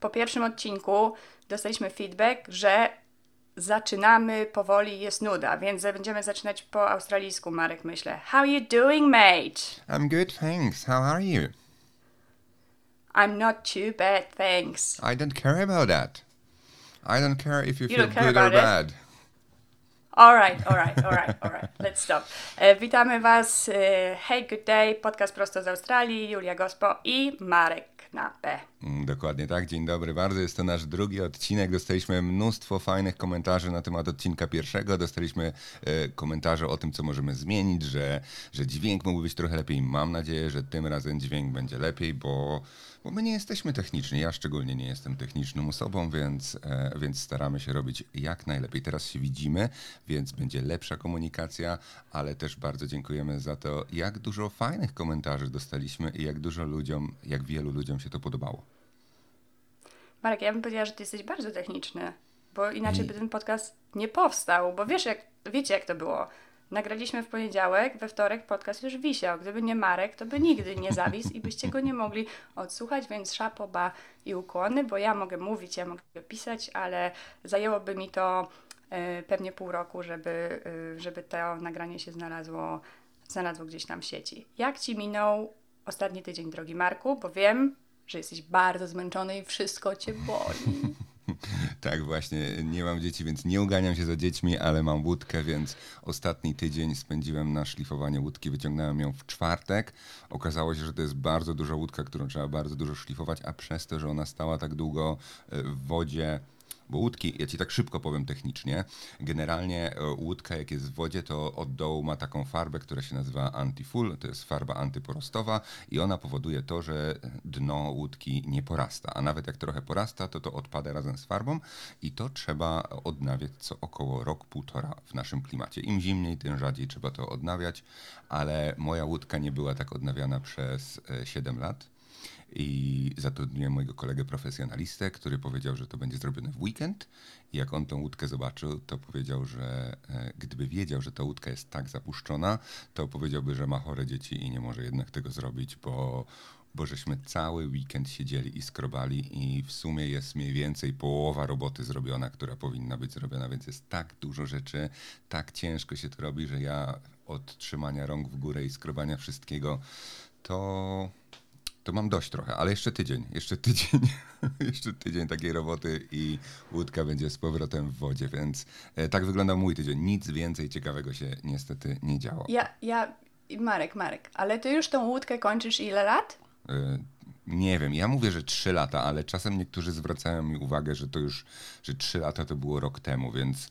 po pierwszym odcinku dostaliśmy feedback, że zaczynamy powoli, jest nuda, więc będziemy zaczynać po australijsku, Marek, myślę. How you doing, mate? I'm good, thanks. How are you? I'm not too bad, thanks. I don't care about that. I don't care if you, You feel good or it? bad. Alright, alright, alright, alright. Let's stop. E, witamy Was. E, hey, good day. Podcast prosto z Australii. Julia Gospo i Marek Knape. Mm, Dokładnie tak, dzień dobry bardzo. Jest to nasz drugi odcinek. Dostaliśmy mnóstwo fajnych komentarzy na temat odcinka pierwszego. Dostaliśmy e, komentarze o tym, co możemy zmienić, że, że dźwięk mógłby być trochę lepiej. Mam nadzieję, że tym razem dźwięk będzie lepiej, bo, bo my nie jesteśmy techniczni. Ja szczególnie nie jestem techniczną osobą, więc, e, więc staramy się robić jak najlepiej. Teraz się widzimy, więc będzie lepsza komunikacja, ale też bardzo dziękujemy za to, jak dużo fajnych komentarzy dostaliśmy i jak dużo ludziom, jak wielu ludziom się to podobało. Marek, ja bym powiedziała, że Ty jesteś bardzo techniczny, bo inaczej by ten podcast nie powstał, bo wiesz, jak, wiecie jak to było. Nagraliśmy w poniedziałek, we wtorek podcast już wisiał. Gdyby nie Marek, to by nigdy nie zawisł i byście go nie mogli odsłuchać, więc szapoba i ukłony, bo ja mogę mówić, ja mogę pisać, ale zajęłoby mi to e, pewnie pół roku, żeby, e, żeby to nagranie się znalazło, znalazło gdzieś tam w sieci. Jak Ci minął ostatni tydzień, drogi Marku? Bo wiem, że jesteś bardzo zmęczony i wszystko Cię boli. Tak, właśnie. Nie mam dzieci, więc nie uganiam się za dziećmi, ale mam łódkę, więc ostatni tydzień spędziłem na szlifowanie łódki. Wyciągnąłem ją w czwartek. Okazało się, że to jest bardzo duża łódka, którą trzeba bardzo dużo szlifować, a przez to, że ona stała tak długo e, w wodzie, bo łódki, ja ci tak szybko powiem technicznie, generalnie e, łódka jak jest w wodzie, to od dołu ma taką farbę, która się nazywa anti-full, to jest farba antyporostowa i ona powoduje to, że dno łódki nie porasta, a nawet jak trochę porasta, to to odpada razem z farbą i to trzeba odnawiać co około rok, półtora w naszym klimacie. Im zimniej, tym rzadziej trzeba to odnawiać, ale moja łódka nie była tak odnawiana przez e, 7 lat i zatrudniłem mojego kolegę profesjonalistę, który powiedział, że to będzie zrobione w weekend. I jak on tą łódkę zobaczył, to powiedział, że e, gdyby wiedział, że ta łódka jest tak zapuszczona, to powiedziałby, że ma chore dzieci i nie może jednak tego zrobić, bo, bo żeśmy cały weekend siedzieli i skrobali i w sumie jest mniej więcej połowa roboty zrobiona, która powinna być zrobiona, więc jest tak dużo rzeczy, tak ciężko się to robi, że ja od trzymania rąk w górę i skrobania wszystkiego, to to mam dość trochę, ale jeszcze tydzień, jeszcze tydzień, jeszcze tydzień takiej roboty i łódka będzie z powrotem w wodzie, więc e, tak wyglądał mój tydzień. Nic więcej ciekawego się niestety nie działo. Ja, ja, Marek, Marek, ale Ty już tą łódkę kończysz ile lat? E, Nie wiem, ja mówię, że 3 lata, ale czasem niektórzy zwracają mi uwagę, że to już, że 3 lata to było rok temu, więc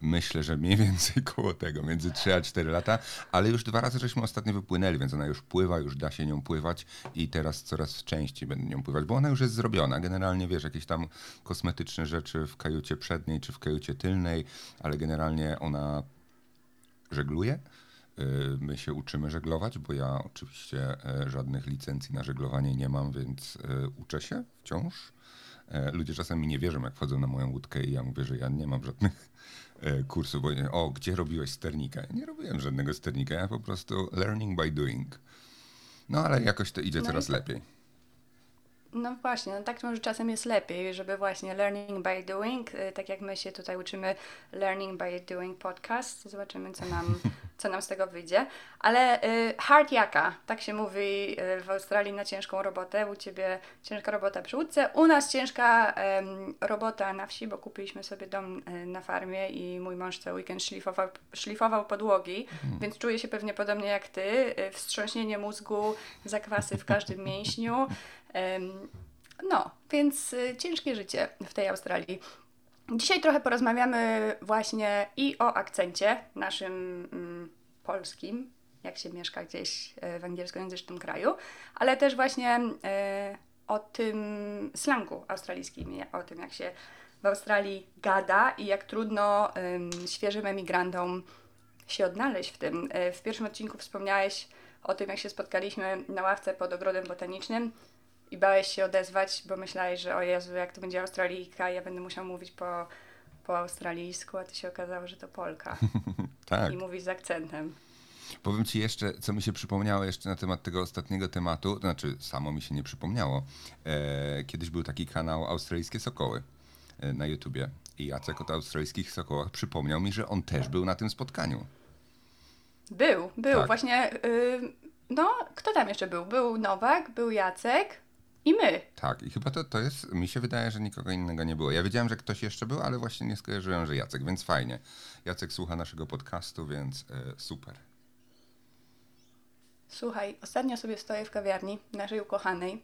myślę, że mniej więcej koło tego, między 3 a 4 lata, ale już dwa razy żeśmy ostatnio wypłynęli, więc ona już pływa, już da się nią pływać i teraz coraz częściej będę nią pływać, bo ona już jest zrobiona. Generalnie, wiesz, jakieś tam kosmetyczne rzeczy w kajucie przedniej czy w kajucie tylnej, ale generalnie ona żegluje. Y, My się uczymy żeglować, bo ja oczywiście e, żadnych licencji na żeglowanie nie mam, więc e, uczę się wciąż. E, Ludzie czasem mi nie wierzą, jak wchodzą na moją łódkę i ja mówię, że ja nie mam żadnych e, kursów, bo nie- o, gdzie robiłeś sternika? Ja nie robiłem żadnego sternika, ja po prostu learning by doing. No ale jakoś to idzie No coraz lepiej. No właśnie, no tak może czasem jest lepiej, żeby właśnie learning by doing, y, tak jak my się tutaj uczymy learning by doing podcast, zobaczymy co nam, co nam z tego wyjdzie. Ale y, hard jaka, tak się mówi y, w Australii na ciężką robotę, u Ciebie ciężka robota przy łódce, u nas ciężka em, robota na wsi, bo kupiliśmy sobie dom y, na farmie i mój mąż cały weekend szlifował, szlifował podłogi, więc czuję się pewnie podobnie jak Ty, y, wstrząśnienie mózgu, zakwasy w każdym mięśniu. No, więc y, ciężkie życie w tej Australii. Dzisiaj trochę porozmawiamy właśnie i o akcencie naszym mm, polskim, jak się mieszka gdzieś e, w angielskojęzycznym kraju, ale też właśnie e, o tym slangu australijskim, o tym jak się w Australii gada i jak trudno świeżym emigrantom się odnaleźć w tym. E, W pierwszym odcinku wspomniałeś o tym, jak się spotkaliśmy na ławce pod ogrodem botanicznym i bałeś się odezwać, bo myślałeś, że o Jezu, jak to będzie Australijka, ja będę musiał mówić po, po australijsku, a ty się okazało, że to Polka Tak. i mówisz z akcentem. Powiem Ci jeszcze, co mi się przypomniało jeszcze na temat tego ostatniego tematu, to znaczy samo mi się nie przypomniało. E, kiedyś był taki kanał Australijskie Sokoły e, na YouTubie i Jacek o australijskich sokołach przypomniał mi, że on też był na tym spotkaniu. Był, był. Tak. Właśnie, y, no, kto tam jeszcze był? Był Nowak, był Jacek i my. Tak, i chyba to, to jest, mi się wydaje, że nikogo innego nie było. Ja wiedziałem, że ktoś jeszcze był, ale właśnie nie skojarzyłem, że Jacek, więc fajnie. Jacek słucha naszego podcastu, więc e, super. Słuchaj, ostatnio sobie stoję w kawiarni naszej ukochanej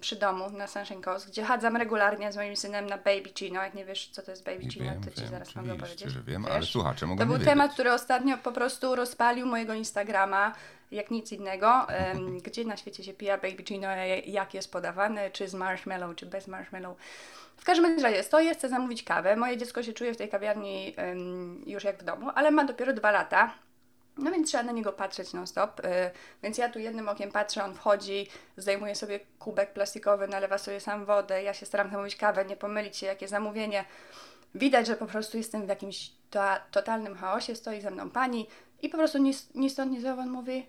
przy domu na Sunshine Coast, gdzie chadzam regularnie z moim synem na Baby Chino. Jak nie wiesz, co to jest Baby Chino, wiem, to Ci wiem, zaraz mogę powiedzieć. że wiem, Wiesz? ale słuchacze mogą To był nie temat, wiedzieć. który ostatnio po prostu rozpalił mojego Instagrama, jak nic innego. Gdzie na świecie się pija Baby Chino, jak jest podawany, czy z marshmallow, czy bez marshmallow. W każdym razie stoję, chcę zamówić kawę. Moje dziecko się czuje w tej kawiarni już jak w domu, ale ma dopiero dwa lata. No więc trzeba na niego patrzeć non-stop. y, Więc ja tu jednym okiem patrzę, on wchodzi, zdejmuje sobie kubek plastikowy, nalewa sobie sam wodę. Ja się staram zamówić kawę, nie pomylić się, jakie zamówienie. Widać, że po prostu jestem w jakimś to- totalnym chaosie. Stoi ze mną pani i po prostu ni, ni stąd, ni zowąd mówi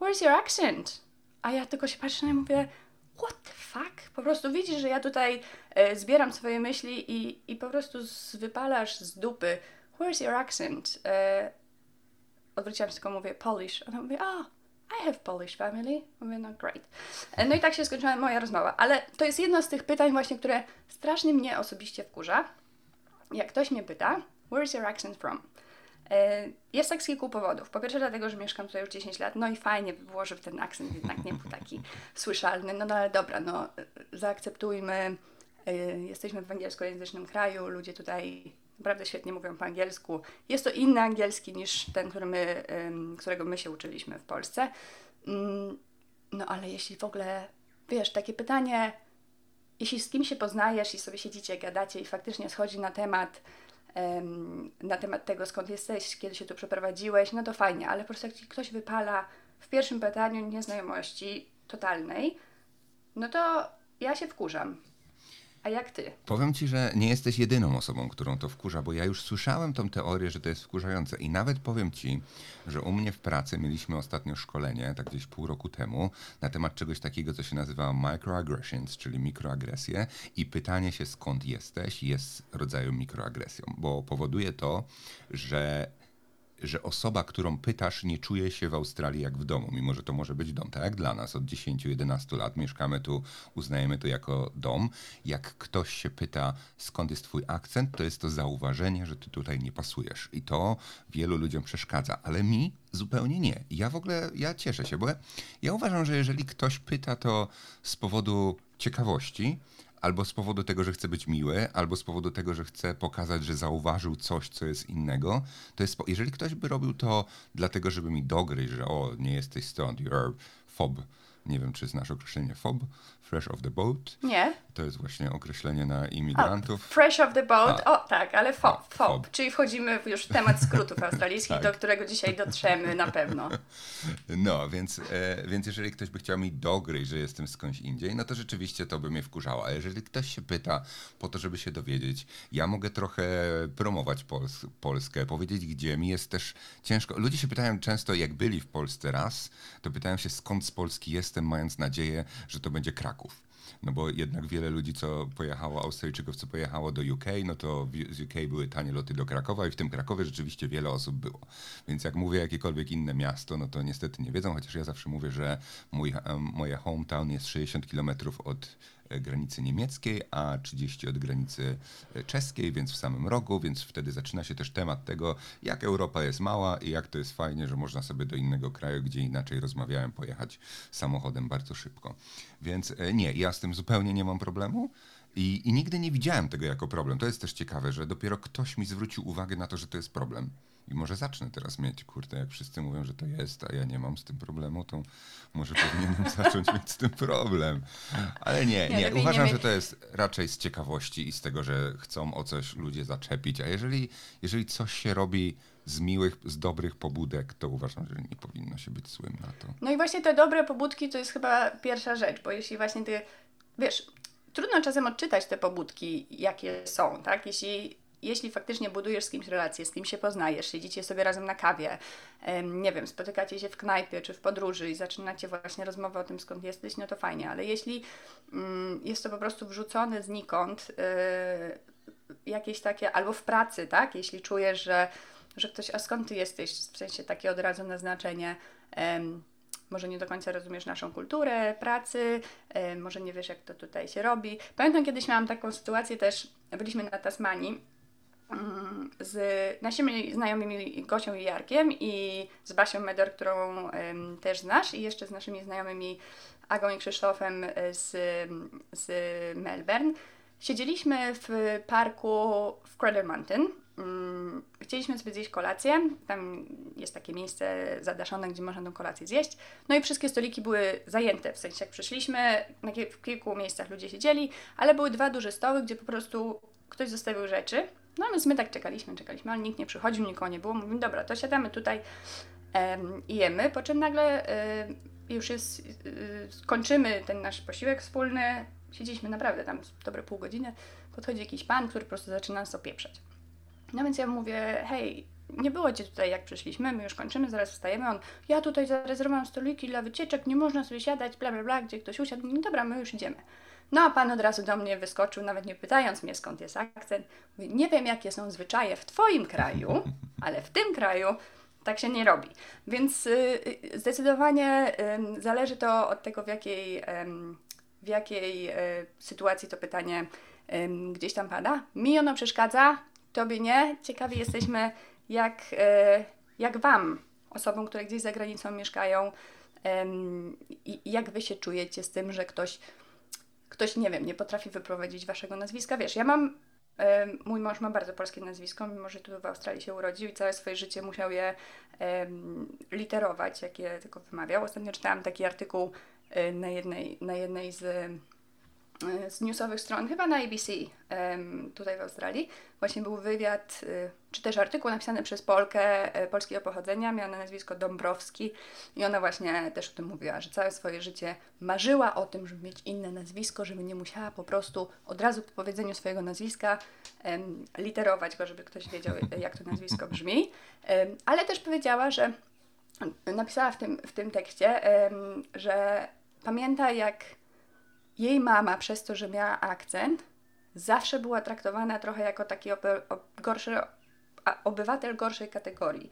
Where's your accent? A ja tylko się patrzę i mówię What the fuck? Po prostu widzisz, że ja tutaj e, zbieram swoje myśli i, i po prostu z, wypalasz z dupy Where's your accent? E, odwróciłam się tylko mówię Polish. Ona mówi, oh, I have Polish family. Mówię, no great. E, No i tak się skończyła moja rozmowa. Ale to jest jedno z tych pytań właśnie, które strasznie mnie osobiście wkurza. Jak ktoś mnie pyta, where is your accent from? E, Jest tak z kilku powodów. Po pierwsze dlatego, że mieszkam tutaj już 10 lat, no i fajnie by było, żeby ten akcent jednak nie był taki słyszalny. No, no ale dobra, no e, zaakceptujmy. Jesteśmy w angielskojęzycznym kraju, ludzie tutaj naprawdę świetnie mówią po angielsku. Jest to inny angielski niż ten, który my, którego my się uczyliśmy w Polsce. Mm, No ale jeśli w ogóle, wiesz, takie pytanie, jeśli z kim się poznajesz i sobie siedzicie, gadacie i faktycznie schodzi na temat, em, na temat tego, skąd jesteś, kiedy się tu przeprowadziłeś, no to fajnie, ale po prostu jak ci ktoś wypala w pierwszym pytaniu nieznajomości totalnej, no to ja się wkurzam. A jak ty? Powiem ci, że nie jesteś jedyną osobą, którą to wkurza, bo ja już słyszałem tą teorię, że to jest wkurzające. I nawet powiem ci, że u mnie w pracy mieliśmy ostatnio szkolenie, tak gdzieś pół roku temu, na temat czegoś takiego, co się nazywa microaggressions, czyli mikroagresje. I pytanie się, skąd jesteś, jest rodzajem mikroagresją, bo powoduje to, że że osoba, którą pytasz, nie czuje się w Australii jak w domu, mimo że to może być dom. Tak jak dla nas od 10-11 lat mieszkamy tu, uznajemy to jako dom. Jak ktoś się pyta, skąd jest twój akcent, to jest to zauważenie, że ty tutaj nie pasujesz. I to wielu ludziom przeszkadza, ale mi zupełnie nie. Ja w ogóle, ja cieszę się, bo ja, uważam, że jeżeli ktoś pyta to z powodu ciekawości, albo z powodu tego, że chce być miły, albo z powodu tego, że chce pokazać, że zauważył coś, co jest innego, to jest, jeżeli ktoś by robił to dlatego, żeby mi dogryźć, że o, nie jesteś stąd, you're fob, nie wiem, czy znasz określenie fob, fresh off the boat, Nie? to jest właśnie określenie na imigrantów. fresh off the boat. O, tak, ale FOB, A, FOB. fob. Czyli wchodzimy w już w temat skrótów australijskich, Tak. do którego dzisiaj dotrzemy na pewno. No, więc, e, więc jeżeli ktoś by chciał mi dogryźć, że jestem skądś indziej, no to rzeczywiście to by mnie wkurzało. A jeżeli ktoś się pyta po to, żeby się dowiedzieć, ja mogę trochę promować Pols Polskę, powiedzieć gdzie mi jest też ciężko. Ludzie się pytają często, jak byli w Polsce raz, to pytają się skąd z Polski jestem, mając nadzieję, że to będzie Kraków. No bo jednak wiele ludzi, co pojechało, Australijczyków, co pojechało do UK, no to z UK były tanie loty do Krakowa i w tym Krakowie rzeczywiście wiele osób było. Więc jak mówię jakiekolwiek inne miasto, no to niestety nie wiedzą, chociaż ja zawsze mówię, że mój, em, moje hometown jest 60 km od e, granicy niemieckiej, a 30 od granicy e, czeskiej, więc w samym rogu, więc wtedy zaczyna się też temat tego, jak Europa jest mała i jak to jest fajnie, że można sobie do innego kraju, gdzie inaczej rozmawiałem, pojechać samochodem bardzo szybko. Więc e, nie, ja z tym zupełnie nie mam problemu. I, I nigdy nie widziałem tego jako problem. To jest też ciekawe, że dopiero ktoś mi zwrócił uwagę na to, że to jest problem. I może zacznę teraz mieć, kurde, jak wszyscy mówią, że to jest, a ja nie mam z tym problemu, to może powinienem zacząć mieć z tym problem. Ale nie, Nie, nie. nie Uważam, mieć- że to jest raczej z ciekawości i z tego, że chcą o coś ludzie zaczepić. A jeżeli, jeżeli coś się robi z miłych, z dobrych pobudek, to uważam, że nie powinno się być złym na to. No i właśnie te dobre pobudki to jest chyba pierwsza rzecz, bo jeśli właśnie ty, wiesz, trudno czasem odczytać te pobudki, jakie są, tak? Jeśli jeśli faktycznie budujesz z kimś relację, z kim się poznajesz, siedzicie sobie razem na kawie, nie wiem, spotykacie się w knajpie czy w podróży i zaczynacie właśnie rozmowę o tym, skąd jesteś, no to fajnie, ale jeśli mm, jest to po prostu wrzucone znikąd, yy, jakieś takie, albo w pracy, tak, jeśli czujesz, że, że ktoś, a skąd ty jesteś, w sensie takie od razu naznaczenie, może nie do końca rozumiesz naszą kulturę pracy, może nie wiesz, jak to tutaj się robi. Pamiętam kiedyś miałam taką sytuację też, byliśmy na Tasmanii z naszymi znajomymi Gosią i Jarkiem i z Basią Medor, którą też znasz i jeszcze z naszymi znajomymi Agą i Krzysztofem z, z Melbourne. Siedzieliśmy w parku w Crater Mountain Mm, chcieliśmy sobie zjeść kolację. Tam jest takie miejsce zadaszone, gdzie można tą kolację zjeść. No i wszystkie stoliki były zajęte. W sensie, jak przyszliśmy, w kilku miejscach ludzie siedzieli, ale były dwa duże stoły, gdzie po prostu ktoś zostawił rzeczy. No więc my tak czekaliśmy, czekaliśmy, ale nikt nie przychodził, nikogo nie było. Mówimy, dobra, to siadamy tutaj i jemy. Po czym nagle um, już jest, um, kończymy ten nasz posiłek wspólny. Siedzieliśmy naprawdę tam dobre pół godziny. Podchodzi jakiś pan, który po prostu zaczyna nas opieprzać. No więc ja mówię, hej, nie było cię tutaj jak przyszliśmy, my już kończymy, zaraz wstajemy. On, ja tutaj zarezerwowałam stoliki dla wycieczek, nie można sobie siadać, bla bla bla, gdzie ktoś usiadł. No dobra, my już idziemy. No a pan od razu do mnie wyskoczył, nawet nie pytając mnie skąd jest akcent. Mówi, nie wiem jakie są zwyczaje w twoim kraju, ale w tym kraju tak się nie robi. Więc y, zdecydowanie y, zależy to od tego, w jakiej, y, w jakiej sytuacji to pytanie gdzieś tam pada. Mi ono przeszkadza, Tobie nie. Ciekawi jesteśmy, jak, jak Wam, osobom, które gdzieś za granicą mieszkają, jak Wy się czujecie z tym, że ktoś, ktoś, nie wiem, nie potrafi wyprowadzić Waszego nazwiska. Wiesz, ja mam, mój mąż ma bardzo polskie nazwisko, mimo że tu w Australii się urodził i całe swoje życie musiał je literować, jak je tylko wymawiał. Ostatnio czytałam taki artykuł e, na jednej, na jednej z E, z newsowych stron, chyba na ABC tutaj w Australii, właśnie był wywiad, y, czy też artykuł napisany przez Polkę e, polskiego pochodzenia, miała na nazwisko Dąbrowski i ona właśnie też o tym mówiła, że całe swoje życie marzyła o tym, żeby mieć inne nazwisko, żeby nie musiała po prostu od razu po powiedzeniu swojego nazwiska literować go, żeby ktoś wiedział, jak to nazwisko brzmi, ale też powiedziała, że napisała w tym, w tym tekście, że pamięta jak jej mama, przez to, że miała akcent, zawsze była traktowana trochę jako taki gorszy obywatel gorszej kategorii.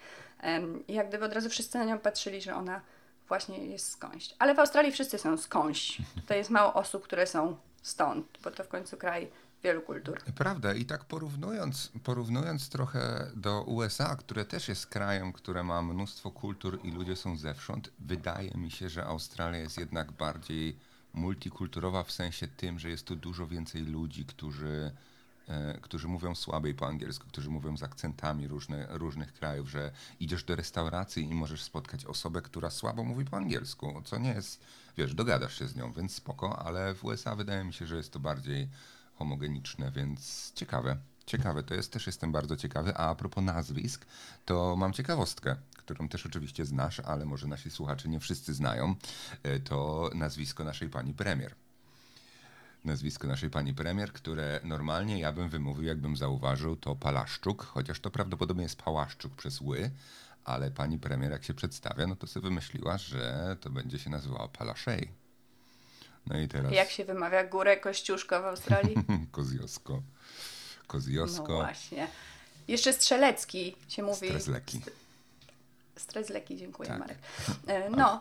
Jak gdyby od razu wszyscy na nią patrzyli, że ona właśnie jest skądś. Ale w Australii wszyscy są skądś. To jest mało osób, które są stąd, bo to w końcu kraj wielu kultur. Prawda. I tak porównując, porównując trochę do USA, które też jest krajem, które ma mnóstwo kultur i ludzie są zewsząd, wydaje mi się, że Australia jest jednak bardziej multikulturowa w sensie tym, że jest tu dużo więcej ludzi, którzy, e, którzy mówią słabiej po angielsku, którzy mówią z akcentami różne, różnych krajów, że idziesz do restauracji i możesz spotkać osobę, która słabo mówi po angielsku, co nie jest, wiesz, dogadasz się z nią, więc spoko, ale w USA wydaje mi się, że jest to bardziej homogeniczne, więc ciekawe. Ciekawe, to jest też jestem bardzo ciekawy. A a propos nazwisk, to mam ciekawostkę którą też oczywiście znasz, ale może nasi słuchacze nie wszyscy znają, e, to nazwisko naszej pani premier. Nazwisko naszej pani premier, które normalnie ja bym wymówił, jakbym zauważył, to Palaszczuk, chociaż to prawdopodobnie jest Pałaszczuk przez ły, ale pani premier jak się przedstawia, no to sobie wymyśliła, że to będzie się nazywała Palaszej. No i teraz... Jak się wymawia górę Kościuszko w Australii? Koziosko. Koziosko. No właśnie. Jeszcze Strzelecki się mówi. Strezleki. Stres leki, dziękuję tak. Marek. E, no,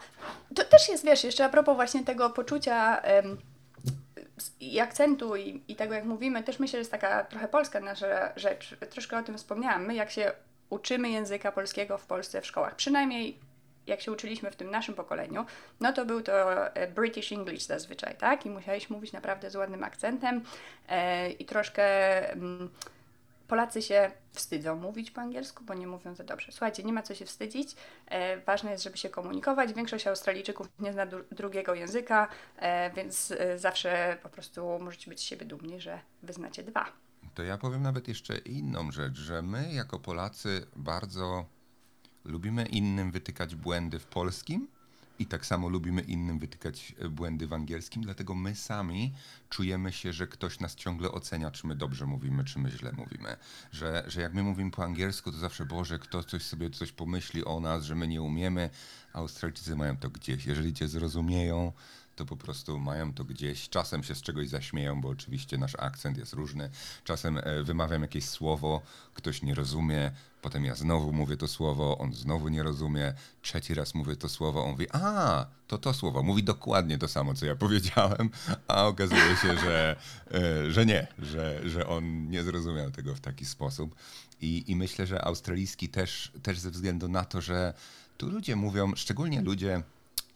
to też jest, wiesz, jeszcze a propos właśnie tego poczucia i akcentu i, i tego, jak mówimy, też myślę, że jest taka trochę polska nasza rzecz. Troszkę o tym wspomniałam. My, jak się uczymy języka polskiego w Polsce w szkołach, przynajmniej jak się uczyliśmy w tym naszym pokoleniu, no to był to e, British English zazwyczaj, tak? I musieliśmy mówić naprawdę z ładnym akcentem e, i troszkę... Mm, Polacy się wstydzą mówić po angielsku, bo nie mówią za dobrze. Słuchajcie, nie ma co się wstydzić. E, ważne jest, żeby się komunikować. Większość Australijczyków nie zna drugiego języka, e, więc e, zawsze po prostu możecie być z siebie dumni, że wyznacie dwa. To ja powiem nawet jeszcze inną rzecz, że my jako Polacy bardzo lubimy innym wytykać błędy w polskim, I tak samo lubimy innym wytykać e, błędy w angielskim, dlatego my sami czujemy się, że ktoś nas ciągle ocenia, czy my dobrze mówimy, czy my źle mówimy. Że, że jak my mówimy po angielsku, to zawsze, Boże, kto coś sobie coś pomyśli o nas, że my nie umiemy. Australijczycy mają to gdzieś. Jeżeli cię zrozumieją, to po prostu mają to gdzieś. Czasem się z czegoś zaśmieją, bo oczywiście nasz akcent jest różny. Czasem e, wymawiam jakieś słowo, ktoś nie rozumie, potem ja znowu mówię to słowo, on znowu nie rozumie, trzeci raz mówię to słowo, on mówi, a, to to słowo, mówi dokładnie to samo, co ja powiedziałem, a okazuje się, że, e, że nie, że, że on nie zrozumiał tego w taki sposób. I, i myślę, że australijski też, też ze względu na to, że tu ludzie mówią, szczególnie ludzie,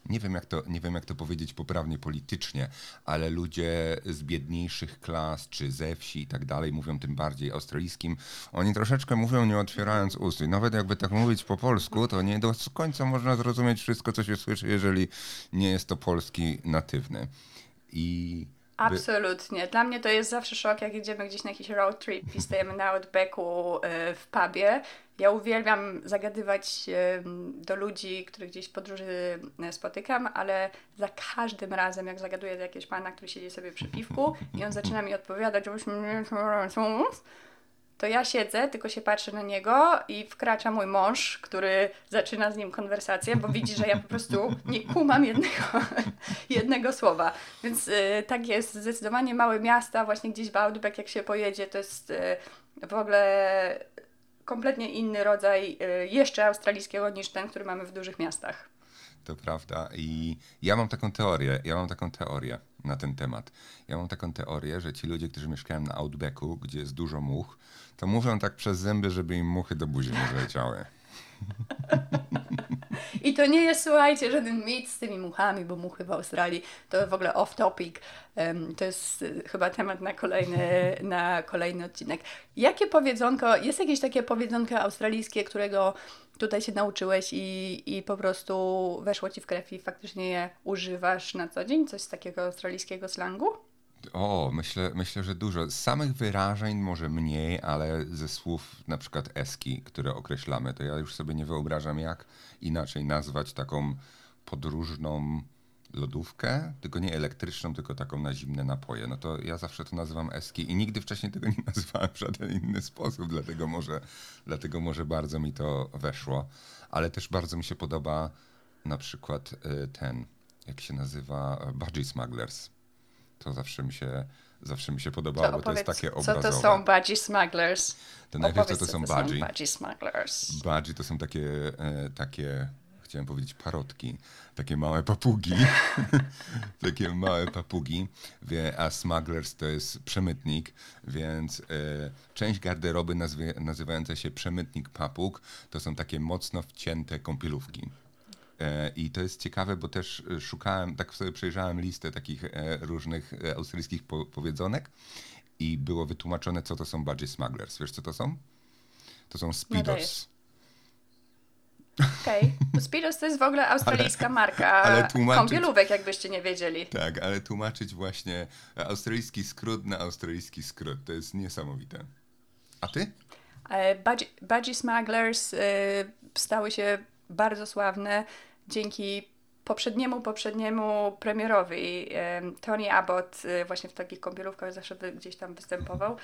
nie wiem, jak to, nie wiem jak to powiedzieć poprawnie politycznie, ale ludzie z biedniejszych klas czy ze wsi i tak dalej mówią tym bardziej australijskim. Oni troszeczkę mówią nie otwierając ust. I nawet jakby tak mówić po polsku, to nie do końca można zrozumieć wszystko, co się słyszy, jeżeli nie jest to polski natywny. I Absolutnie. Dla mnie to jest zawsze szok, jak jedziemy gdzieś na jakiś road trip i stajemy na Outbacku e, w pubie. Ja uwielbiam zagadywać do ludzi, których gdzieś w podróży e, spotykam, ale za każdym razem, jak zagaduję do jakiegoś pana, który siedzi sobie przy piwku i on zaczyna mi odpowiadać, to ja siedzę, tylko się patrzę na niego i wkracza mój mąż, który zaczyna z nim konwersację, bo widzi, że ja po prostu nie kumam jednego, jednego słowa. Więc y, tak jest, zdecydowanie małe miasta, właśnie gdzieś w Outback jak się pojedzie, to jest y, w ogóle kompletnie inny rodzaj y, jeszcze australijskiego niż ten, który mamy w dużych miastach. To prawda i ja mam taką teorię, ja mam taką teorię na ten temat. Ja mam taką teorię, że ci ludzie, którzy mieszkają na Outbacku, gdzie jest dużo much, to mówią tak przez zęby, żeby im muchy do buzi nie zleciały. I to nie jest, słuchajcie, żaden mit z tymi muchami, bo muchy w Australii to w ogóle off topic. To jest y, chyba temat na kolejny, na kolejny odcinek. Jakie powiedzonko, jest jakieś takie powiedzonko australijskie, którego tutaj się nauczyłeś i, i po prostu weszło ci w krew i faktycznie je używasz na co dzień? Coś z takiego australijskiego slangu? O, myślę, myślę, że dużo. Z samych wyrażeń może mniej, ale ze słów na przykład eski, które określamy, to ja już sobie nie wyobrażam, jak inaczej nazwać taką podróżną lodówkę, tylko nie elektryczną, tylko taką na zimne napoje. No to ja zawsze to nazywam eski i nigdy wcześniej tego nie nazywałem w żaden inny sposób, dlatego może, dlatego może bardzo mi to weszło. Ale też bardzo mi się podoba na przykład y, ten, jak się nazywa, Budgie Smugglers to zawsze mi się, zawsze mi się podobało, to bo to jest takie obrazowe. Co to są budgie smugglers? To najpierw co to są budgie. budgie smugglers. Budgie to są takie, e, takie chciałem powiedzieć parotki, takie małe papugi, takie małe papugi, a smugglers to jest przemytnik, więc e, część garderoby nazwie, nazywająca się przemytnik papug to są takie mocno wcięte kąpielówki. E, I to jest ciekawe, bo też e, szukałem, tak sobie przejrzałem listę takich e, różnych australijskich powiedzonek i było wytłumaczone, co to są budgie smugglers. Wiesz, co to są? To są speedos. Okej. Okay. Speedos to jest w ogóle australijska ale, marka ale tłumaczyć, kąpielówek, jakbyście nie wiedzieli. Tak, ale tłumaczyć właśnie australijski skrót na australijski skrót. To jest niesamowite. A ty? Budgie, budgie Smugglers y, stały się bardzo sławne dzięki poprzedniemu, poprzedniemu premierowi. Tony Abbott y, właśnie w takich kąpielówkach zawsze gdzieś tam występował.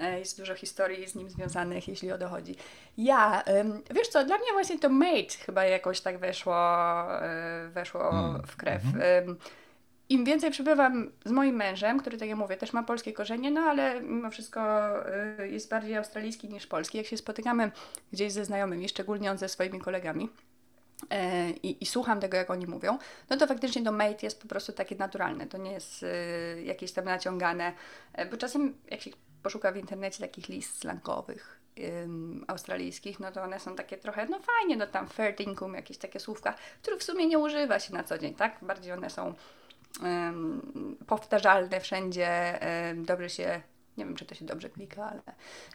E, jest dużo historii z nim związanych, jeśli o to chodzi. Ja, wiesz co, dla mnie właśnie to Mate chyba jakoś tak weszło, e, weszło mm. w krew. Mm-hmm. Im więcej przebywam z moim mężem, który, tak jak mówię, też ma polskie korzenie, no ale mimo wszystko y, jest bardziej australijski niż polski. Jak się spotykamy gdzieś ze znajomymi, szczególnie on ze swoimi kolegami, E, i, i, słucham tego, jak oni mówią, no to faktycznie to mate jest po prostu takie naturalne. To nie jest y, jakieś tam naciągane, e, bo czasem jak się poszuka w internecie takich list slangowych australijskich, no to one są takie trochę, no fajnie, no tam fair jakieś takie słówka, których w sumie nie używa się na co dzień, tak? Bardziej one są powtarzalne wszędzie, dobrze się nie wiem, czy to się dobrze klika, ale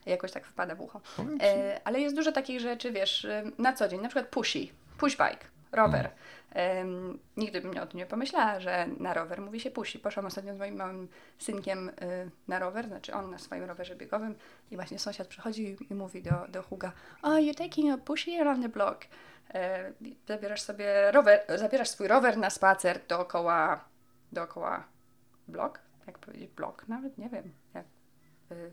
jakoś tak wpada w ucho. E, ale jest dużo takich rzeczy, wiesz, na co dzień, na przykład pushy pushbike, rower. Um, nigdy bym o tym nie pomyślała, że na rower mówi się pusi. Poszłam ostatnio z moim małym synkiem y, na rower, znaczy on na swoim rowerze biegowym i właśnie sąsiad przychodzi i mówi do, do Huga, oh, you're taking a pushy around the block. e, zabierasz sobie rower, zabierasz swój rower na spacer dookoła, dookoła blok, jak powiedzieć blok, nawet nie wiem, jak, y,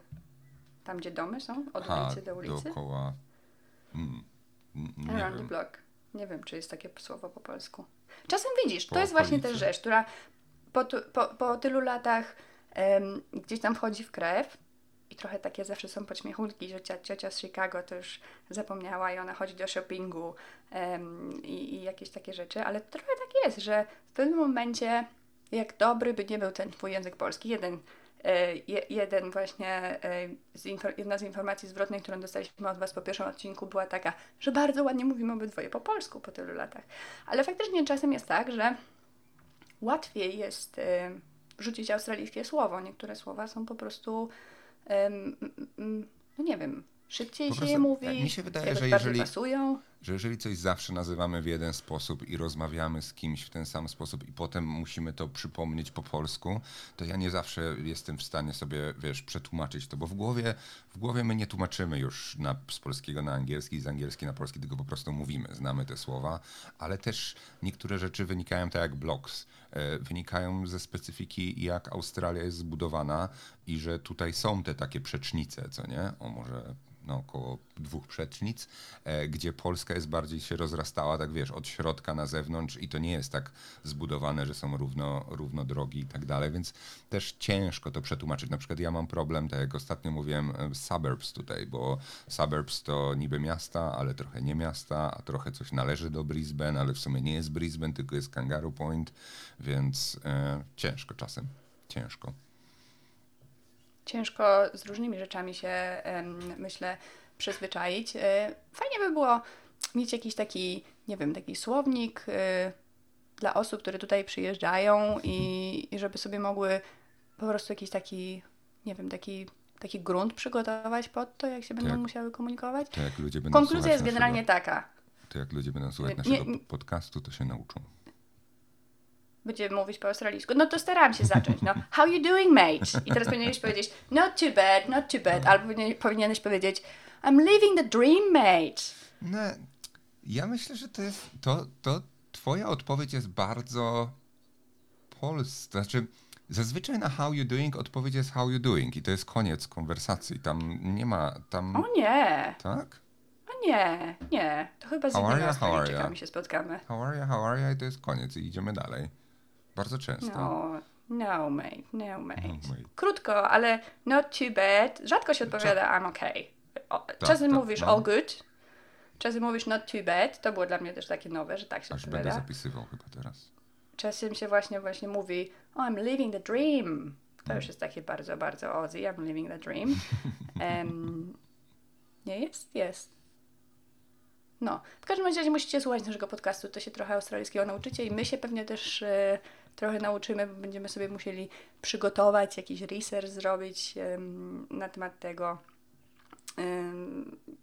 tam gdzie domy są, od Aha, ulicy do ulicy. dookoła. Mm, nie Around the block. Nie wiem, czy jest takie słowo po polsku. Czasem widzisz, to Po jest właśnie okolicy. ta rzecz, która po, tu, po, po tylu latach em, gdzieś tam wchodzi w krew i trochę takie zawsze są podśmiechulki, że cia, ciocia z Chicago to już zapomniała i ona chodzi do shoppingu em, i, i jakieś takie rzeczy, ale trochę tak jest, że w pewnym momencie, jak dobry by nie był ten twój język polski, jeden e, je, jeden właśnie, e, z jedna z informacji zwrotnych, którą dostaliśmy od Was po pierwszym odcinku była taka, że bardzo ładnie mówimy obydwoje po polsku po tylu latach. Ale faktycznie czasem jest tak, że łatwiej jest e, rzucić australijskie słowo. Niektóre słowa są po prostu, no nie wiem, szybciej Po się prostu, je mówi, tak, mi się wydaje, że jeżeli- pasują. Że jeżeli coś zawsze nazywamy w jeden sposób i rozmawiamy z kimś w ten sam sposób i potem musimy to przypomnieć po polsku, to ja nie zawsze jestem w stanie sobie, wiesz, przetłumaczyć to, bo w głowie, w głowie my nie tłumaczymy już na, z polskiego na angielski, z angielski na polski, tylko po prostu mówimy, znamy te słowa, ale też niektóre rzeczy wynikają tak jak blocks, e, wynikają ze specyfiki, jak Australia jest zbudowana i że tutaj są te takie przecznice, co nie? O, może no, około dwóch przecznic, e, gdzie Polska jest bardziej się rozrastała, tak wiesz, od środka na zewnątrz i to nie jest tak zbudowane, że są równo, równo drogi i tak dalej, więc też ciężko to przetłumaczyć. Na przykład ja mam problem, tak jak ostatnio mówiłem, e, suburbs tutaj, bo suburbs to niby miasta, ale trochę nie miasta, a trochę coś należy do Brisbane, ale w sumie nie jest Brisbane, tylko jest Kangaroo Point, więc e, ciężko czasem, ciężko. ciężko z różnymi rzeczami się, myślę, przyzwyczaić. E, Fajnie by było mieć jakiś taki, nie wiem, taki słownik e, dla osób, które tutaj przyjeżdżają i, i żeby sobie mogły po prostu jakiś taki, nie wiem, taki, taki grunt przygotować pod to, jak się będą Tak. musiały komunikować. To jak ludzie będą Konkluzja jest generalnie naszego, taka. To jak ludzie będą słuchać Nie- naszego nie- po- podcastu, to się nauczą. Będziemy mówić po australijsku. No to starałam się zacząć. No, how you doing, mate? I teraz powinieneś powiedzieć, not too bad, not too bad. Albo powinien- powinieneś powiedzieć, I'm living the dream, mate. No, ja myślę, że to jest. To, to twoja odpowiedź jest bardzo polska. Znaczy, zazwyczaj na how you doing odpowiedź jest how you doing i to jest koniec konwersacji. Tam nie ma. Tam. O nie, Tak? o nie, nie. To chyba z How are innymi? Australijczykami się spotkamy. How are you, how are you? I to jest koniec i idziemy dalej. Bardzo często. No, no, mate, no, mate. mate. Krótko, ale not too bad. Rzadko się odpowiada I'm okay. O, czasem tak, mówisz no. all good, czasem mówisz not too bad. To było dla mnie też takie nowe, że tak się Aż będę zapisywał chyba teraz. czasem się właśnie właśnie mówi oh, I'm living the dream. To już jest takie bardzo, bardzo Ozzy, I'm living the dream. Em, nie jest? Jest. No, w każdym razie musicie słuchać naszego podcastu, to się trochę australijskiego nauczycie i my się pewnie też e, trochę nauczymy, bo będziemy sobie musieli przygotować, jakiś research zrobić na temat tego,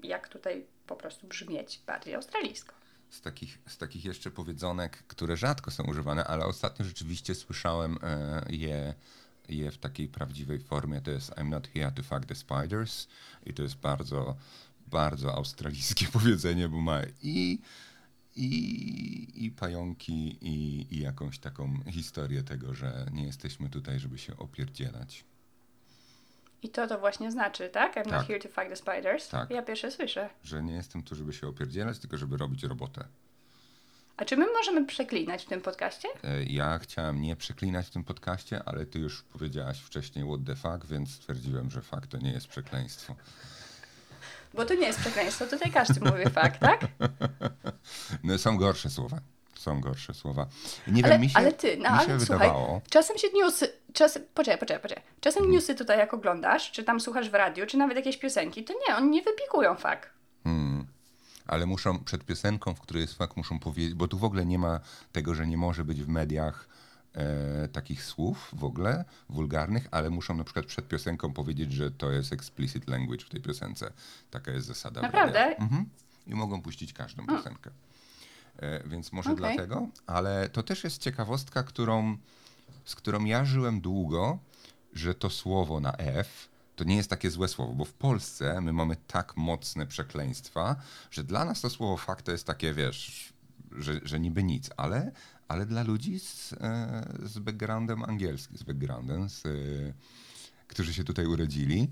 jak tutaj po prostu brzmieć bardziej australijsko. z takich, z takich jeszcze powiedzonek, które rzadko są używane, ale ostatnio rzeczywiście słyszałem e, je, je w takiej prawdziwej formie. To jest I'm not here to fuck the spiders i to jest bardzo, bardzo australijskie powiedzenie, bo ma i, i, i pająki, i, i jakąś taką historię tego, że nie jesteśmy tutaj, żeby się opierdzielać. I to to właśnie znaczy, tak? I'm not Tak. here to fight the spiders. Tak. Ja pierwsze słyszę. Że nie jestem tu, żeby się opierdzielać, tylko żeby robić robotę. A czy my możemy przeklinać w tym podcaście? E, Ja chciałem nie przeklinać w tym podcaście, ale ty już powiedziałaś wcześniej what the fuck, więc stwierdziłem, że fuck to nie jest przekleństwo. Bo to nie jest przekleństwo, tutaj każdy mówi fakt, tak? No, są gorsze słowa. Są gorsze słowa. Nie Ale, wiem, mi się, ale ty, no mi się ale słuchaj, wydawało. czasem się newsy, czasem, poczekaj, poczekaj, poczekaj. Czasem newsy tutaj jak oglądasz, czy tam słuchasz w radiu, czy nawet jakieś piosenki, to nie, oni nie wypikują fakt. Hmm, ale muszą przed piosenką, w której jest fakt, muszą powiedzieć, bo tu w ogóle nie ma tego, że nie może być w mediach e, takich słów w ogóle wulgarnych, ale muszą na przykład przed piosenką powiedzieć, że to jest explicit language w tej piosence. Taka jest zasada. Naprawdę? Mhm. I mogą puścić każdą piosenkę. E, więc może Okej. dlatego, ale to też jest ciekawostka, którą, z którą ja żyłem długo, że to słowo na F to nie jest takie złe słowo, bo w Polsce my mamy tak mocne przekleństwa, że dla nas to słowo fakt to jest takie, wiesz, że, że niby nic, ale, ale dla ludzi z, e, z backgroundem angielskim, z backgroundem, z, e, którzy się tutaj urodzili, e,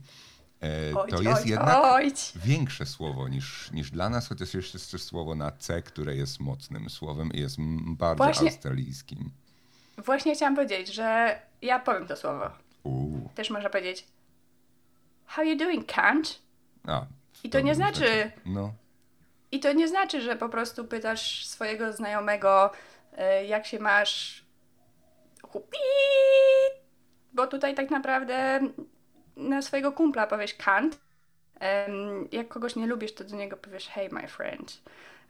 Ojć, to jest ojć, jednak ojć. większe słowo niż, niż dla nas, chociaż jest jeszcze słowo na C, które jest mocnym słowem i jest bardzo Właśnie- australijskim. Właśnie chciałam powiedzieć, że ja powiem to słowo. Też można powiedzieć How you doing, cunt? A, I to nie znaczy- rzeczy. No, I to nie znaczy, że po prostu pytasz swojego znajomego, e, jak się masz, chupi, bo tutaj tak naprawdę na swojego kumpla powiesz kant. Em, jak kogoś nie lubisz, to do niego powiesz hey my friend.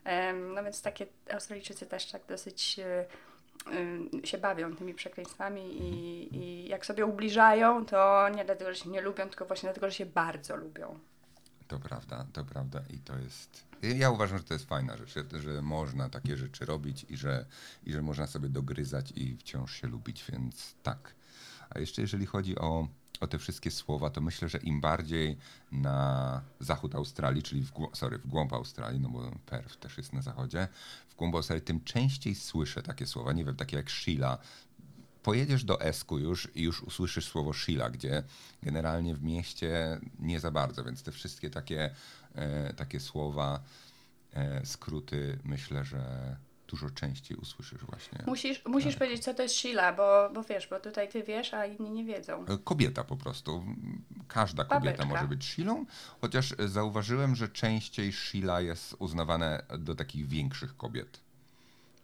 Em, no więc takie Australijczycy też tak dosyć e, em, się bawią tymi przekleństwami i, i jak sobie ubliżają, to nie dlatego, że się nie lubią, tylko właśnie dlatego, że się bardzo lubią. to prawda, to prawda i to jest... Ja uważam, że to jest fajna rzecz, że, że można takie rzeczy robić i że, i że można sobie dogryzać i wciąż się lubić, więc tak. A jeszcze jeżeli chodzi o, o te wszystkie słowa, to myślę, że im bardziej na zachód Australii, czyli w, głą- sorry, w głąb Australii, no bo Perth też jest na zachodzie, w głąb Australii, tym częściej słyszę takie słowa, nie wiem, takie jak Sheila, pojedziesz do Esku już i już usłyszysz słowo Sheila, gdzie generalnie w mieście nie za bardzo, więc te wszystkie takie, e, takie słowa, e, skróty, myślę, że dużo częściej usłyszysz właśnie. Musisz, musisz Tak. powiedzieć, co to jest Sheila, bo, bo wiesz, bo tutaj ty wiesz, a inni nie wiedzą. E, Kobieta po prostu. Każda kobieta Babeczka. może być Shilą, chociaż e, zauważyłem, że częściej Sheila jest uznawane do takich większych kobiet.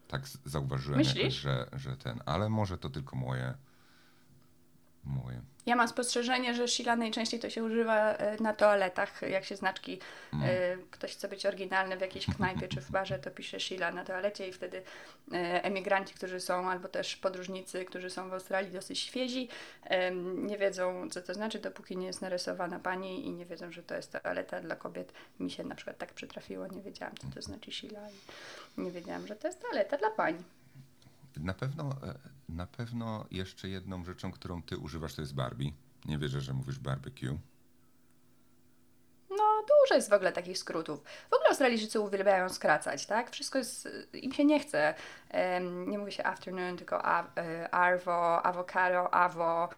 Tak zauważyłem, Myślisz? że, że ten, ale może to tylko moje. Moje. Ja mam spostrzeżenie, że Sheila najczęściej to się używa e, na toaletach, jak się znaczki, Mm. e, ktoś chce być oryginalny w jakiejś knajpie czy w barze, to pisze Sheila na toalecie i wtedy e, emigranci, którzy są, albo też podróżnicy, którzy są w Australii dosyć świezi, em, nie wiedzą, co to znaczy, dopóki nie jest narysowana pani i nie wiedzą, że to jest toaleta dla kobiet. Mi się na przykład tak przytrafiło, nie wiedziałam, co to znaczy Sheila i nie wiedziałam, że to jest toaleta dla pań. Na pewno, e, na pewno jeszcze jedną rzeczą, którą ty używasz, to jest Barbie. Nie wierzę, że mówisz barbecue. No, dużo jest w ogóle takich skrótów. W ogóle Australijczycy uwielbiają skracać, tak? Wszystko jest, im się nie chce. Em, nie mówi się afternoon, tylko a, e, arvo, avocado, avo.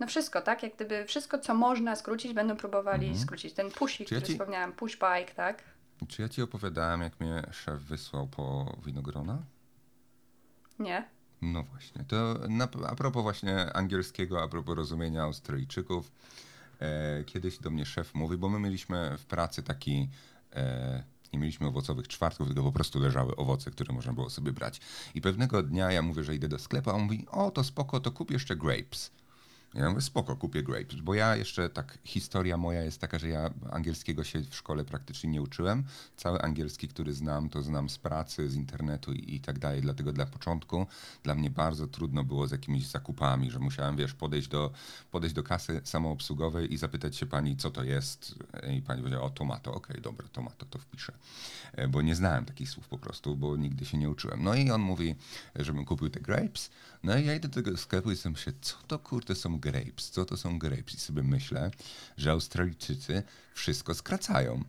No wszystko, tak? Jak gdyby wszystko, co można skrócić, będą próbowali skrócić. Ten pushik, Czy ja który ci- wspomniałam, push bike, tak? Czy ja ci opowiadałem, jak mnie szef wysłał po winogrona? Nie? No właśnie. To na, a propos właśnie angielskiego, a propos rozumienia Australijczyków. E, kiedyś do mnie szef mówi, bo my mieliśmy w pracy taki, e, nie mieliśmy owocowych czwartków, tylko po prostu leżały owoce, które można było sobie brać. I pewnego dnia ja mówię, że idę do sklepu, a on mówi, o to spoko, to kup jeszcze grapes. Ja mówię, spoko, kupię grapes, bo ja jeszcze tak, historia moja jest taka, że ja angielskiego się w szkole praktycznie nie uczyłem. Cały angielski, który znam, to znam z pracy, z internetu i, i tak dalej. Dlatego dla początku dla mnie bardzo trudno było z jakimiś zakupami, że musiałem, wiesz, podejść do, podejść do kasy samoobsługowej i zapytać się pani, co to jest. I pani powiedziała, o tomato, okej, dobra, tomato, to wpiszę. E, Bo nie znałem takich słów po prostu, bo nigdy się nie uczyłem. No i on mówi, żebym kupił te grapes. No i ja idę do tego sklepu i sobie myślę, co to kurde są grapes? Co to są grapes? I sobie myślę, że Australijczycy wszystko skracają.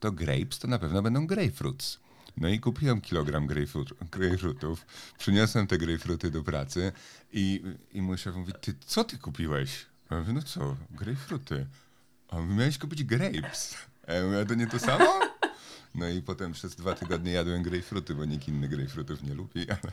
To grapes to na pewno będą grapefruits. No i kupiłem kilogram grapefruit, grapefruitów, przyniosłem te grapefruity do pracy i, i mój szef mówi, ty co ty kupiłeś? Ja mówię, no co, grapefruity. A on miałeś kupić grapes. A ja mówię, a to nie to samo? No i potem przez dwa tygodnie jadłem grapefruity, bo nikt inny grapefruitów nie lubi, ale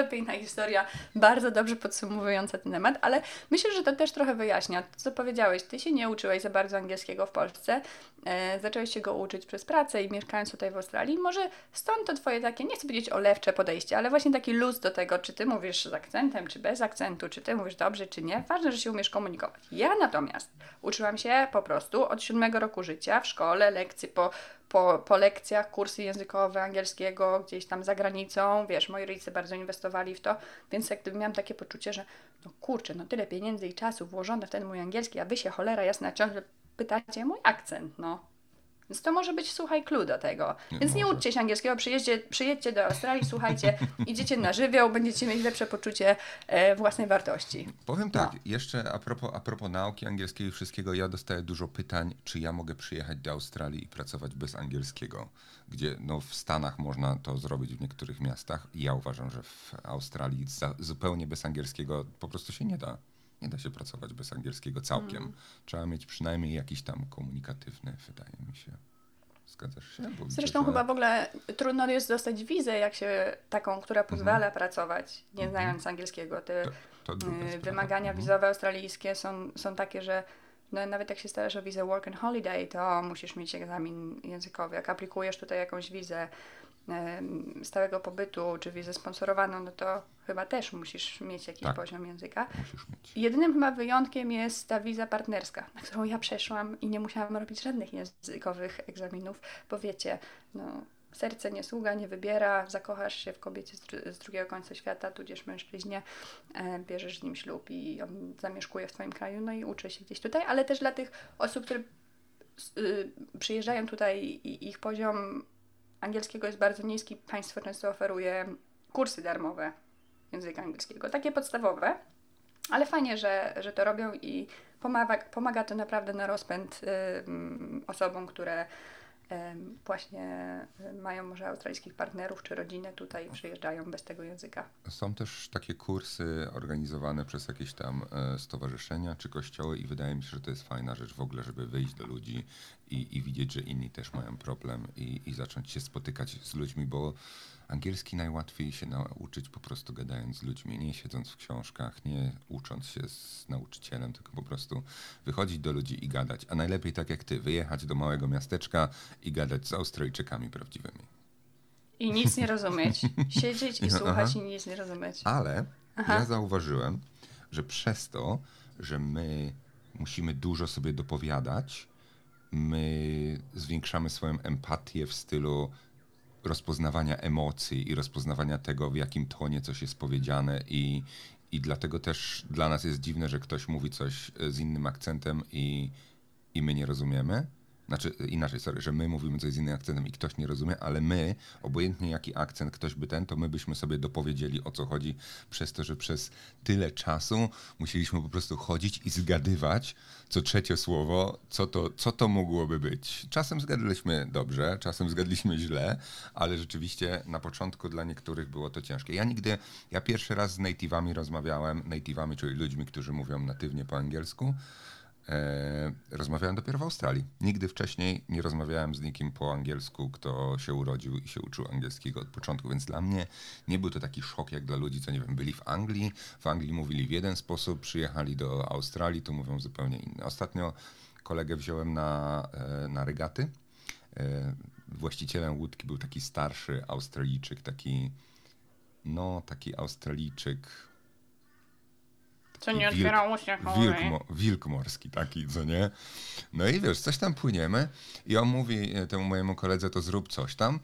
To piękna historia, bardzo dobrze podsumowująca ten temat, ale myślę, że to też trochę wyjaśnia. To, co powiedziałeś, ty się nie uczyłeś za bardzo angielskiego w Polsce, e, zacząłeś się go uczyć przez pracę i mieszkając tutaj w Australii. Może stąd to twoje takie, nie chcę powiedzieć olewcze podejście, ale właśnie taki luz do tego, czy ty mówisz z akcentem, czy bez akcentu, czy ty mówisz dobrze, czy nie. Ważne, że się umiesz komunikować. Ja natomiast uczyłam się po prostu od siódmego roku życia w szkole, lekcje po po, po lekcjach, kursy językowe angielskiego gdzieś tam za granicą, wiesz, moi rodzice bardzo inwestowali w to, więc jak gdyby miałam takie poczucie, że no kurczę, no tyle pieniędzy i czasu włożone w ten mój angielski, a wy się cholera jasna ciągle pytacie mój akcent, no. Więc to może być, słuchaj, clue do tego. Więc nie uczcie się angielskiego, przyjeźdźcie, przyjedźcie do Australii, słuchajcie, idziecie na żywioł, będziecie mieć lepsze poczucie e, własnej wartości. Powiem tak, no. jeszcze a propos, a propos nauki angielskiej i wszystkiego, ja dostaję dużo pytań, czy ja mogę przyjechać do Australii i pracować bez angielskiego, gdzie no, w Stanach można to zrobić w niektórych miastach. I ja uważam, że w Australii za, zupełnie bez angielskiego po prostu się nie da. Nie da się pracować bez angielskiego całkiem. Mm. Trzeba mieć przynajmniej jakiś tam komunikatywny, wydaje mi się. Zgadzasz się? Bo Zresztą widzę, że... chyba w ogóle trudno jest dostać wizę, jak się taką, która mhm. pozwala mm -hmm. pracować, nie mm -hmm. znając angielskiego. Te to, to y, wymagania -hmm. wizowe australijskie są, są takie, że no, nawet jak się starasz o wizę work and holiday, to musisz mieć egzamin językowy. Jak aplikujesz tutaj jakąś wizę stałego pobytu czy wizę sponsorowaną, no to chyba też musisz mieć jakiś tak, poziom języka. Jedynym chyba wyjątkiem jest ta wiza partnerska, na którą ja przeszłam i nie musiałam robić żadnych językowych egzaminów, bo wiecie, no, serce nie sługa, nie wybiera, zakochasz się w kobiecie z, z drugiego końca świata, tudzież mężczyźnie, e, bierzesz z nim ślub i on zamieszkuje w Twoim kraju, no i uczy się gdzieś tutaj, ale też dla tych osób, które y, przyjeżdżają tutaj i ich poziom angielskiego jest bardzo niski, państwo często oferuje kursy darmowe języka angielskiego, takie podstawowe, ale fajnie, że, że to robią i pomaga, pomaga to naprawdę na rozpęd y, osobom, które właśnie mają może australijskich partnerów czy rodzinę tutaj przyjeżdżają bez tego języka. Są też takie kursy organizowane przez jakieś tam e, stowarzyszenia czy kościoły i wydaje mi się, że to jest fajna rzecz w ogóle, żeby wyjść do ludzi i, i widzieć, że inni też mają problem i, i zacząć się spotykać z ludźmi, bo Angielski najłatwiej się nauczyć po prostu gadając z ludźmi, nie siedząc w książkach, nie ucząc się z nauczycielem, tylko po prostu wychodzić do ludzi i gadać. A najlepiej tak jak ty, wyjechać do małego miasteczka i gadać z Australijczykami prawdziwymi. I nic nie rozumieć. Siedzieć i słuchać Aha. i nic nie rozumieć. Ale Aha. ja zauważyłem, że przez to, że my musimy dużo sobie dopowiadać, my zwiększamy swoją empatię w stylu rozpoznawania emocji i rozpoznawania tego, w jakim tonie coś jest powiedziane i, i dlatego też dla nas jest dziwne, że ktoś mówi coś z innym akcentem i, i my nie rozumiemy. Znaczy inaczej, sorry, że my mówimy coś z innym akcentem i ktoś nie rozumie, ale my, obojętnie jaki akcent ktoś by ten, to my byśmy sobie dopowiedzieli o co chodzi, przez to, że przez tyle czasu musieliśmy po prostu chodzić i zgadywać co trzecie słowo, co to, co to mogłoby być. Czasem zgadliśmy dobrze, czasem zgadliśmy źle, ale rzeczywiście na początku dla niektórych było to ciężkie. Ja nigdy, ja pierwszy raz z native'ami rozmawiałem, native'ami, czyli ludźmi, którzy mówią natywnie po angielsku, rozmawiałem dopiero w Australii. Nigdy wcześniej nie rozmawiałem z nikim po angielsku, kto się urodził i się uczył angielskiego od początku, więc dla mnie nie był to taki szok jak dla ludzi, co nie wiem, byli w Anglii, w Anglii mówili w jeden sposób, przyjechali do Australii, to mówią zupełnie inny. Ostatnio kolegę wziąłem na, e, na regaty. E, właścicielem łódki był taki starszy Australijczyk, taki no, taki Australijczyk co nie otwierało się wilk, mo, wilk morski taki, co nie? No i wiesz, coś tam płyniemy i on mówi e, temu mojemu koledze, to zrób coś tam.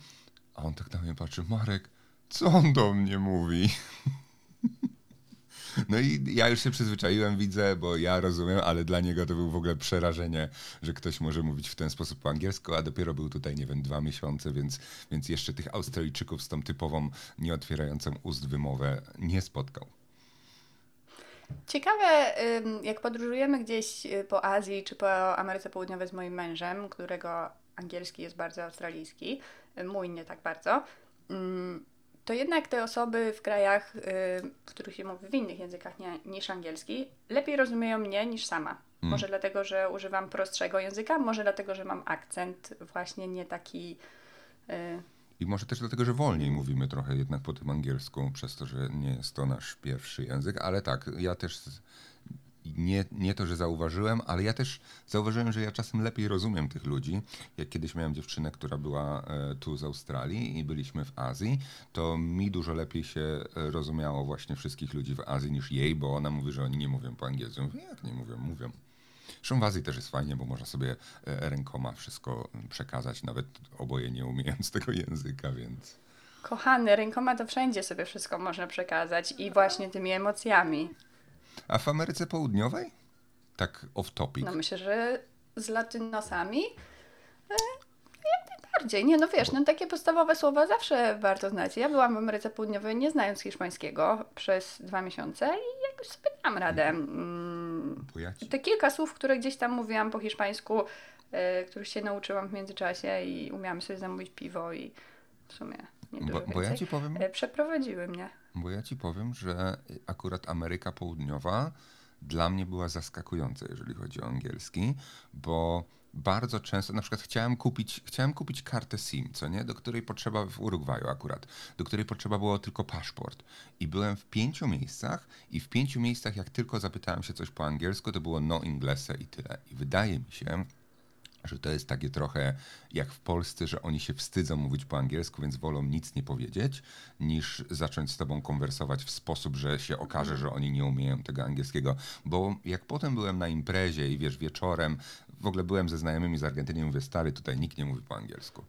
A on tak na mnie patrzy, Marek, co on do mnie mówi? No i ja już się przyzwyczaiłem, widzę, bo ja rozumiem, ale dla niego to było w ogóle przerażenie, że ktoś może mówić w ten sposób po angielsku, a dopiero był tutaj, nie wiem, dwa miesiące, więc, więc jeszcze tych Australijczyków z tą typową, nieotwierającą ust wymowę nie spotkał. Ciekawe, jak podróżujemy gdzieś y, po Azji czy po Ameryce Południowej z moim mężem, którego angielski jest bardzo australijski, y, mój nie tak bardzo, to jednak te osoby w krajach, y, w których się mówi w innych językach nie, niż angielski, lepiej rozumieją mnie niż sama. Hmm. Może dlatego, że używam prostszego języka, może dlatego, że mam akcent właśnie nie taki i może też dlatego, że wolniej mówimy trochę jednak po tym angielsku, przez to, że nie jest to nasz pierwszy język, ale tak, ja też nie, nie to, że zauważyłem, ale ja też zauważyłem, że ja czasem lepiej rozumiem tych ludzi. Jak kiedyś miałem dziewczynę, która była e, tu z Australii i byliśmy w Azji, to mi dużo lepiej się e, rozumiało właśnie wszystkich ludzi w Azji niż jej, bo ona mówi, że oni nie mówią po angielsku. Mówię, jak nie mówią? Mówią. Zresztą w Azji też jest fajnie, bo można sobie e, rękoma wszystko przekazać, nawet oboje nie umiejąc tego języka, więc... Kochany, rękoma to wszędzie sobie wszystko można przekazać i właśnie tymi emocjami. A w Ameryce Południowej? Tak off topic. No myślę, że z latynosami e, najbardziej. Nie, no wiesz, no takie podstawowe słowa zawsze warto znać. Ja byłam w Ameryce Południowej nie znając hiszpańskiego przez dwa miesiące i jakoś sobie dam radę. Mm, Ci, te kilka słów, które gdzieś tam mówiłam po hiszpańsku, y, których się nauczyłam w międzyczasie i umiałam sobie zamówić piwo i w sumie nie bo, bo ja ci powiem, y, przeprowadziły mnie. Bo ja ci powiem, że akurat Ameryka Południowa dla mnie była zaskakująca, jeżeli chodzi o angielski, bo bardzo często, na przykład chciałem kupić, chciałem kupić kartę SIM, co nie, do której potrzeba, w Urugwaju akurat, do której potrzeba było tylko paszport. I byłem w pięciu miejscach i w pięciu miejscach, jak tylko zapytałem się coś po angielsku, to było no inglese i tyle. I wydaje mi się, że to jest takie trochę jak w Polsce, że oni się wstydzą mówić po angielsku, więc wolą nic nie powiedzieć, niż zacząć z tobą konwersować w sposób, że się okaże, że oni nie umieją tego angielskiego. Bo jak potem byłem na imprezie i wiesz, wieczorem, w ogóle byłem ze znajomymi z Argentyny i mówię, stary, tutaj nikt nie mówi po angielsku.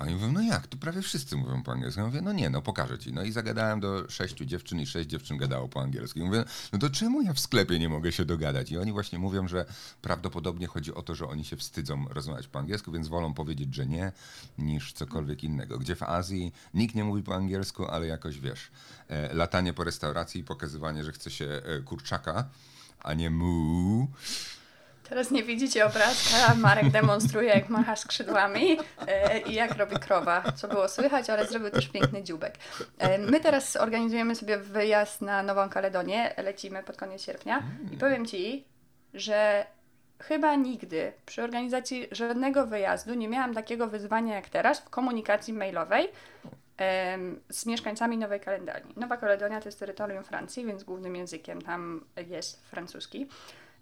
A oni mówią, no jak, tu prawie wszyscy mówią po angielsku. Ja mówię, no nie, no pokażę ci. No i zagadałem do sześciu dziewczyn i sześć dziewczyn gadało po angielsku. I mówię, no to czemu ja w sklepie nie mogę się dogadać? I oni właśnie mówią, że prawdopodobnie chodzi o to, że oni się wstydzą rozmawiać po angielsku, więc wolą powiedzieć, że nie, niż cokolwiek innego. Gdzie w Azji nikt nie mówi po angielsku, ale jakoś wiesz, e, latanie po restauracji i pokazywanie, że chce się e, kurczaka, a nie mu. Teraz nie widzicie obrazka, Marek demonstruje jak macha skrzydłami e, i jak robi krowa, co było słychać, ale zrobił też piękny dziubek. E, my teraz organizujemy sobie wyjazd na Nową Kaledonię, lecimy pod koniec sierpnia i powiem Ci, że chyba nigdy przy organizacji żadnego wyjazdu nie miałam takiego wyzwania jak teraz w komunikacji mailowej z mieszkańcami Nowej Kaledonii. Nowa Kaledonia to jest terytorium Francji, więc głównym językiem tam jest francuski.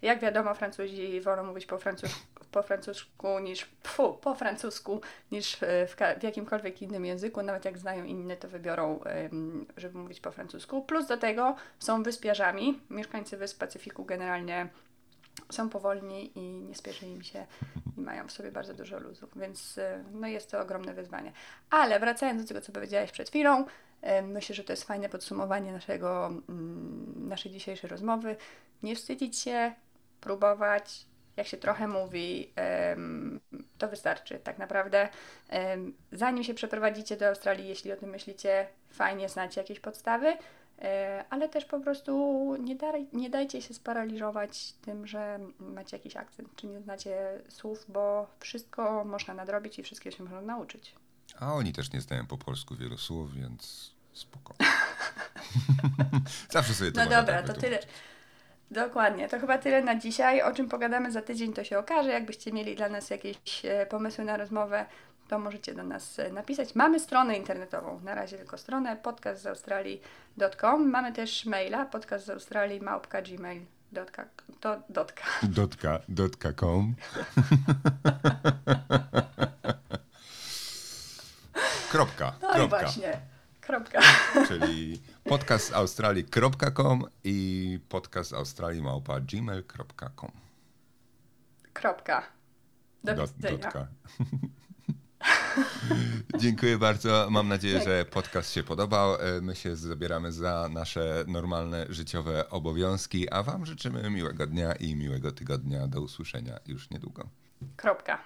Jak wiadomo, Francuzi wolą mówić po, francus po francusku niż pfu, po francusku niż e, w, w jakimkolwiek innym języku. Nawet jak znają inny, to wybiorą, żeby mówić po francusku. Plus do tego są wyspiarzami. Mieszkańcy wysp Pacyfiku generalnie są powolni i nie spieszy im się i mają w sobie bardzo dużo luzu, więc e, no jest to ogromne wyzwanie. Ale wracając do tego, co powiedziałeś przed chwilą, myślę, że to jest fajne podsumowanie naszego, mm, naszej dzisiejszej rozmowy. Nie wstydzić się, próbować, jak się trochę mówi, to wystarczy tak naprawdę. Zanim się przeprowadzicie do Australii, jeśli o tym myślicie, fajnie znacie jakieś podstawy, e, ale też po prostu nie, daj, nie dajcie się sparaliżować tym, że macie jakiś akcent, czy nie znacie słów, bo wszystko można nadrobić i wszystkiego się można nauczyć. A oni też nie znają po polsku wielu słów, więc spoko. Zawsze sobie to No dobra, tak to wytłumaczyć. tyle. Dokładnie, to chyba tyle na dzisiaj. O czym pogadamy za tydzień, to się okaże. Jakbyście mieli dla nas jakieś e, pomysły na rozmowę, to możecie do nas e, napisać. Mamy stronę internetową, na razie tylko stronę podcastzaaustralii.com. Mamy też maila podcastzaaustralii.gmail.com to, dotka. Dotka, dotka.com. Kropka, No kropka. właśnie, kropka. Czyli podcastaustralii.com i podcastaustralii.gmail.com. Kropka. Do Dot- widzenia. Dotka. Dziękuję bardzo. Mam nadzieję, że podcast się podobał. E, My się zabieramy za nasze normalne życiowe obowiązki, a Wam życzymy miłego dnia i miłego tygodnia. Do usłyszenia już niedługo. Kropka.